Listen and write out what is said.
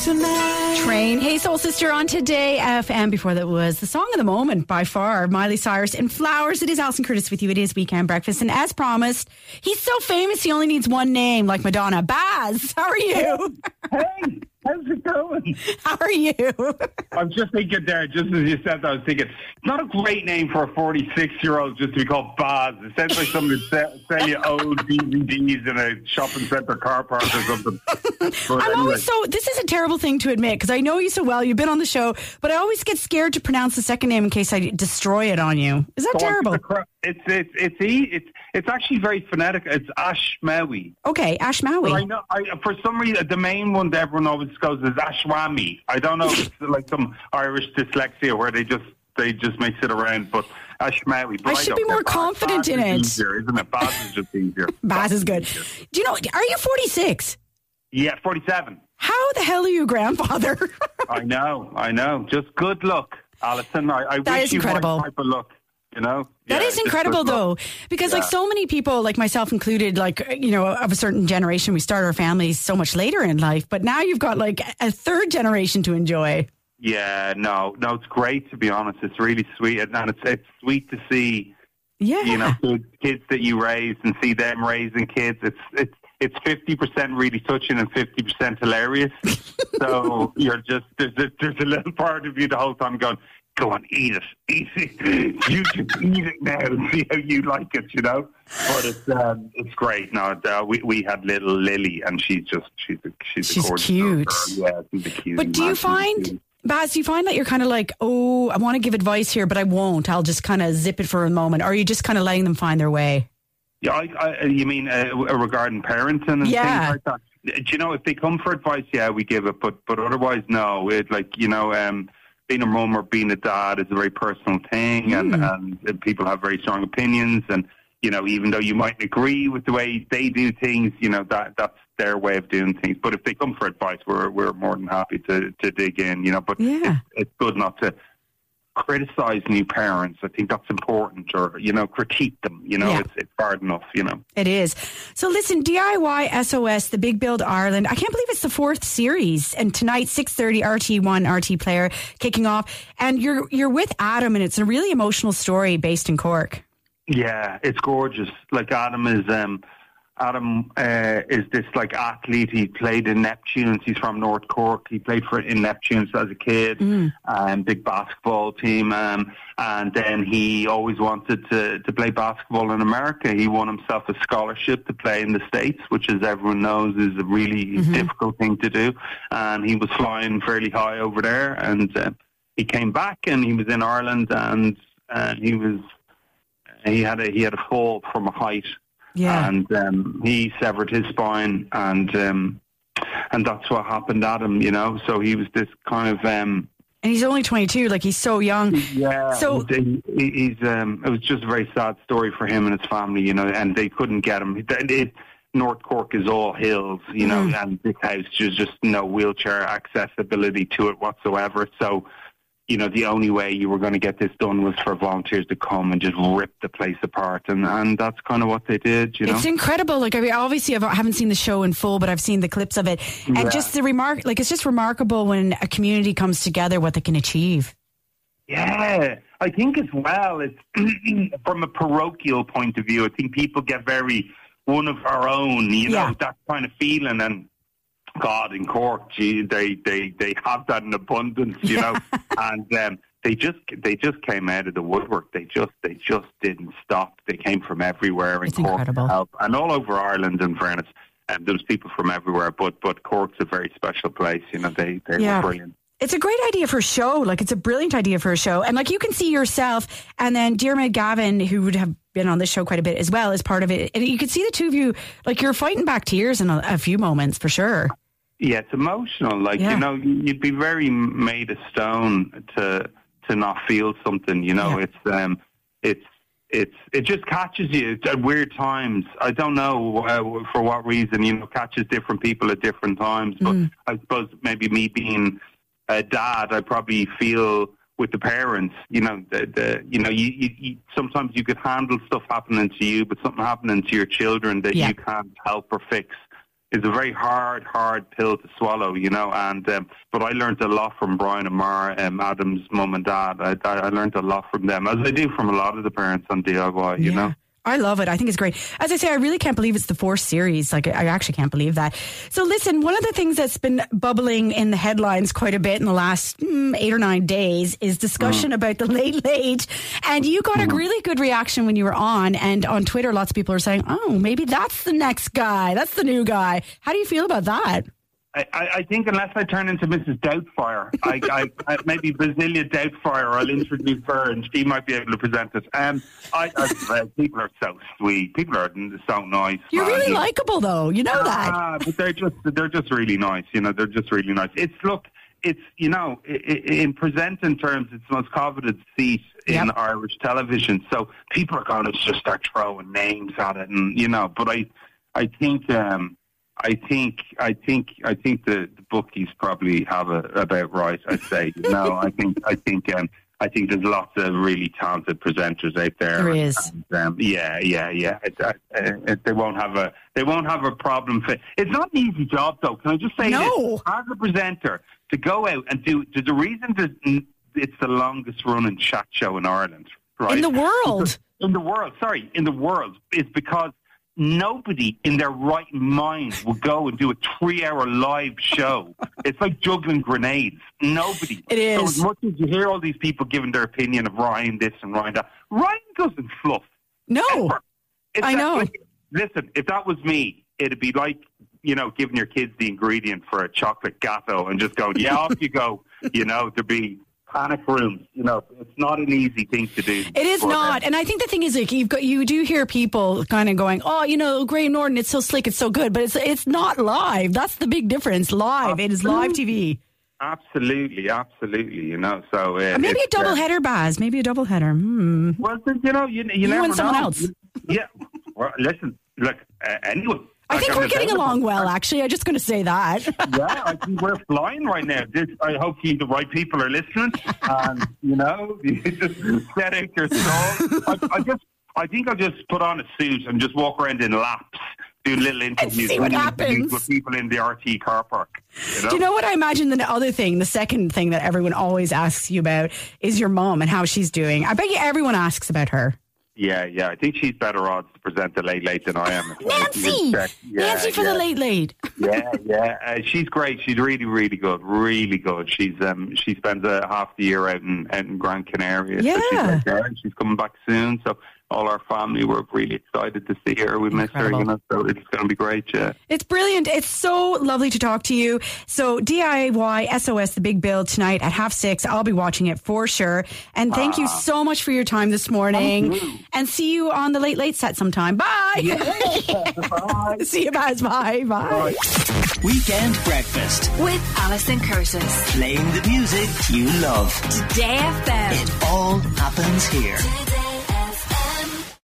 tonight. Train. Hey, Soul Sister on Today FM. Before that was the song of the moment by far, Miley Cyrus and Flowers. It is Alison Curtis with you. It is Weekend Breakfast. And as promised, he's so famous he only needs one name, like Madonna. Baz, how are you? Hey, how's it going? How are you? I was just thinking there, just as you said that, I was thinking, it's not a great name for a 46 year old just to be called Baz. It sounds like somebody sell, sell you old DVDs in a shopping centre car park or something. But I'm anyway. always so. This is a terrible thing to admit because I know you so well. You've been on the show, but I always get scared to pronounce the second name in case I destroy it on you. Is that oh, Go on, terrible? It's it's it's it's it's actually very phonetic. It's Ashmawy. Okay, Ash But I know I, for some reason the main one that everyone always goes is Ashwami. I don't know if it's like some Irish dyslexia where they just they just mix it around, but Ashmawy. I should be more Baz- confident in is it. Easier, isn't it? Baz is just easier. Baz is good. Do you know? Are you 46? Yeah, forty-seven. How the hell are you grandfather? I know, I know. Just good luck, Alison. I, I That wish you incredible. type of luck. You know, That Yeah, is incredible, though, because like so many people, like myself included, like you know, of a certain generation, we start our families so much later in life. But now you've got like a third generation to enjoy. Yeah, no, no, it's great to be honest. It's really sweet, and it's it's sweet to see Yeah, you know kids, kids that you raise and see them raising kids. It's it's it's fifty percent really touching and fifty percent hilarious. so you're just there's a, there's a little part of you the whole time going, "Go on, eat it, eat it. You just eat it now and see how you like it." You know. But it's um, it's great. Now, uh, we we had little Lily, and she's just she's a, she's She's a gorgeous cute. Girl. Yeah, she's a cute. But do you find, Baz, do you find that you're kind of like, oh, I want to give advice here, but I won't. I'll just kind of zip it for a moment. Or are you just kind of letting them find their way? Yeah, I, I, you mean uh, regarding parenting and Yeah. things like that? Do you know if they come for advice? Yeah, we give it, but but otherwise, no. It like you know, um, being a mum or being a dad is a very personal thing, hmm. and, and people have very strong opinions, and you know, even though you might agree with the way they do things, you know that that's their way of doing things. But if they come for advice, we're we're more than happy to to dig in, you know. But Yeah. it's, it's good not to criticize new parents. I think that's important, or you know, critique them. You know, Yeah. it's it's hard enough, you know. It is. So listen, DIY SOS, the Big Build Ireland. I can't believe it's the fourth series, and tonight six thirty RTÉ one RTÉ player kicking off, and you're you're with Adam, and it's a really emotional story based in Cork. Yeah, it's gorgeous. Like Adam is um Adam uh, is this like athlete. He played in Neptunes. He's from North Cork. He played for in Neptunes as a kid. Um, big basketball team. Um, and then he always wanted to to play basketball in America. He won himself a scholarship to play in the states, which, as everyone knows, is a really difficult thing to do. And he was flying fairly high over there. And uh, he came back, and he was in Ireland, and and he was he had a he had a fall from a height, Yeah. and um, he severed his spine, and um, and that's what happened at him, you know. So he was this kind of um, And he's only 22, like he's so young. yeah. So- he, he- he's um, it was just a very sad story for him and his family, you know, and they couldn't get him. It, it, North Cork is all hills, you know, Mm. and this house there's just no wheelchair accessibility to it whatsoever. So. You know, the only way you were going to get this done was for volunteers to come and just rip the place apart, and and that's kind of what they did. You know, It's incredible. Like I mean, obviously, I've, I haven't seen the show in full, but I've seen the clips of it, and Yeah. just the remark. Like it's just remarkable when a community comes together, what they can achieve. Yeah, I think as well. It's from a parochial point of view. I think people get very one of our own. You know Yeah. that kind of feeling, and God in Cork, gee, they they they have that in abundance. You know, and um, they just they just came out of the woodwork. They just they just didn't stop. They came from everywhere in It's Cork incredible. to help, and all over Ireland. In fairness, and there was people from everywhere. But but Cork's a very special place. You know, they they Yeah. were brilliant. It's a great idea for a show. Like it's a brilliant idea for a show, and like you can see yourself, and then Diarmuid Gavin, who would have been on this show quite a bit as well, is part of it, and you can see the two of you like you're fighting back tears in a, a few moments for sure. Yeah, it's emotional. Like Yeah. you know, you'd be very made of stone to to not feel something. You know, Yeah. it's um, it's it's it just catches you at weird times. I don't know uh, for what reason. You know, catches different people at different times. But Mm. I suppose maybe me being a dad, I probably feel with the parents. You know, the, the you know, you, you, you sometimes you could handle stuff happening to you, but something happening to your children that Yeah. you can't help or fix is a very hard, hard pill to swallow, you know. And um, but I learned a lot from Brian and Mar, um, Adam's mum and dad. I, I learned a lot from them, as I do from a lot of the parents on DIY, you yeah. know. I love it. I think it's great. As I say, I really can't believe it's the fourth series. Like, I actually can't believe that. So, listen, one of the things that's been bubbling in the headlines quite a bit in the last mm, eight or nine days is discussion mm. about the late late. And you got mm. a really good reaction when you were on. And on Twitter, lots of people are saying, oh, maybe that's the next guy. That's the new guy. How do you feel about that? I, I, think unless I turn into Mrs. Doubtfire, I, I, I maybe Brasilia Doubtfire, I'll introduce her and she might be able to present it. Um, I, I, people are so sweet. People are so nice. You're man. really likable, though. You know uh, that. But they're just they're just really nice. You know, they're just really nice. It's look, it's you know, in presenting terms, it's the most coveted seat in yep. Irish television. So people are going to just start throwing names at it, and you know. But I, I think. um I think I think I think the, the bookies probably have it about right. I'd say no. I think I think um, I think there's lots of really talented presenters out there. There is. And, um, yeah, yeah, yeah. It, uh, it, they won't have a they won't have a problem. For, it's not an easy job though. Can I just say no. this? As a presenter, to go out and do. There's a reason that it's the longest running chat show in Ireland. Right? In the world. In the world, sorry, in the world, is because nobody in their right mind would go and do a three hour live show. it's like juggling grenades. Nobody. It is. So as much as you hear all these people giving their opinion of Ryan this and Ryan that, Ryan doesn't fluff. No. I know. Like, listen, if that was me, it'd be like, you know, giving your kids the ingredient for a chocolate gatto and just going, yeah, off you go. You know, there'd be panic rooms. You know, it's not an easy thing to do. It is not, them. and I think the thing is, like, you've got you do hear people kind of going, "Oh, you know, Graham Norton, it's so slick, it's so good," but it's it's not live. That's the big difference. Live, Absolutely. it is live TV. Absolutely, absolutely. You know, so uh, maybe a double uh, header, Baz. Maybe a double header. Hmm. Well, you know, you, you, you never and someone know. else. Yeah. Well, listen. Look, uh, anyone I think we're getting along well, actually. I'm just going to say that. yeah, I think we're flying right now. This, I hope you, the right people are listening. And, you know, you just set out your soul. I, I, just, I think I'll just put on a suit and just walk around in laps. Do little interviews see what happens. with people in the RTÉ car park. You know? Do you know what I imagine? The other thing, the second thing that everyone always asks you about is your mom and how she's doing. I bet you everyone asks about her. Yeah, yeah. I think she's better odds to present the late late than I am. Nancy, yeah, Nancy for yeah. the late late. yeah, yeah. Uh, she's great. She's really, really good. Really good. She's um she spends a half the year out in out in Gran Canaria. Yeah, so she's, like, she's coming back soon. So all our family were really excited to see her. We Incredible. miss her, you know, so it's going to be great. Yeah, it's brilliant. It's so lovely to talk to you. So DIY SOS, the big build tonight at half six. I'll be watching it for sure. And thank you ah. so much for your time this morning. And see you on the late late set sometime. Bye. Yeah. Bye. see you guys. Bye. Bye. Weekend breakfast with Alison Curtis, playing the music you love. Today FM. It all happens here. Today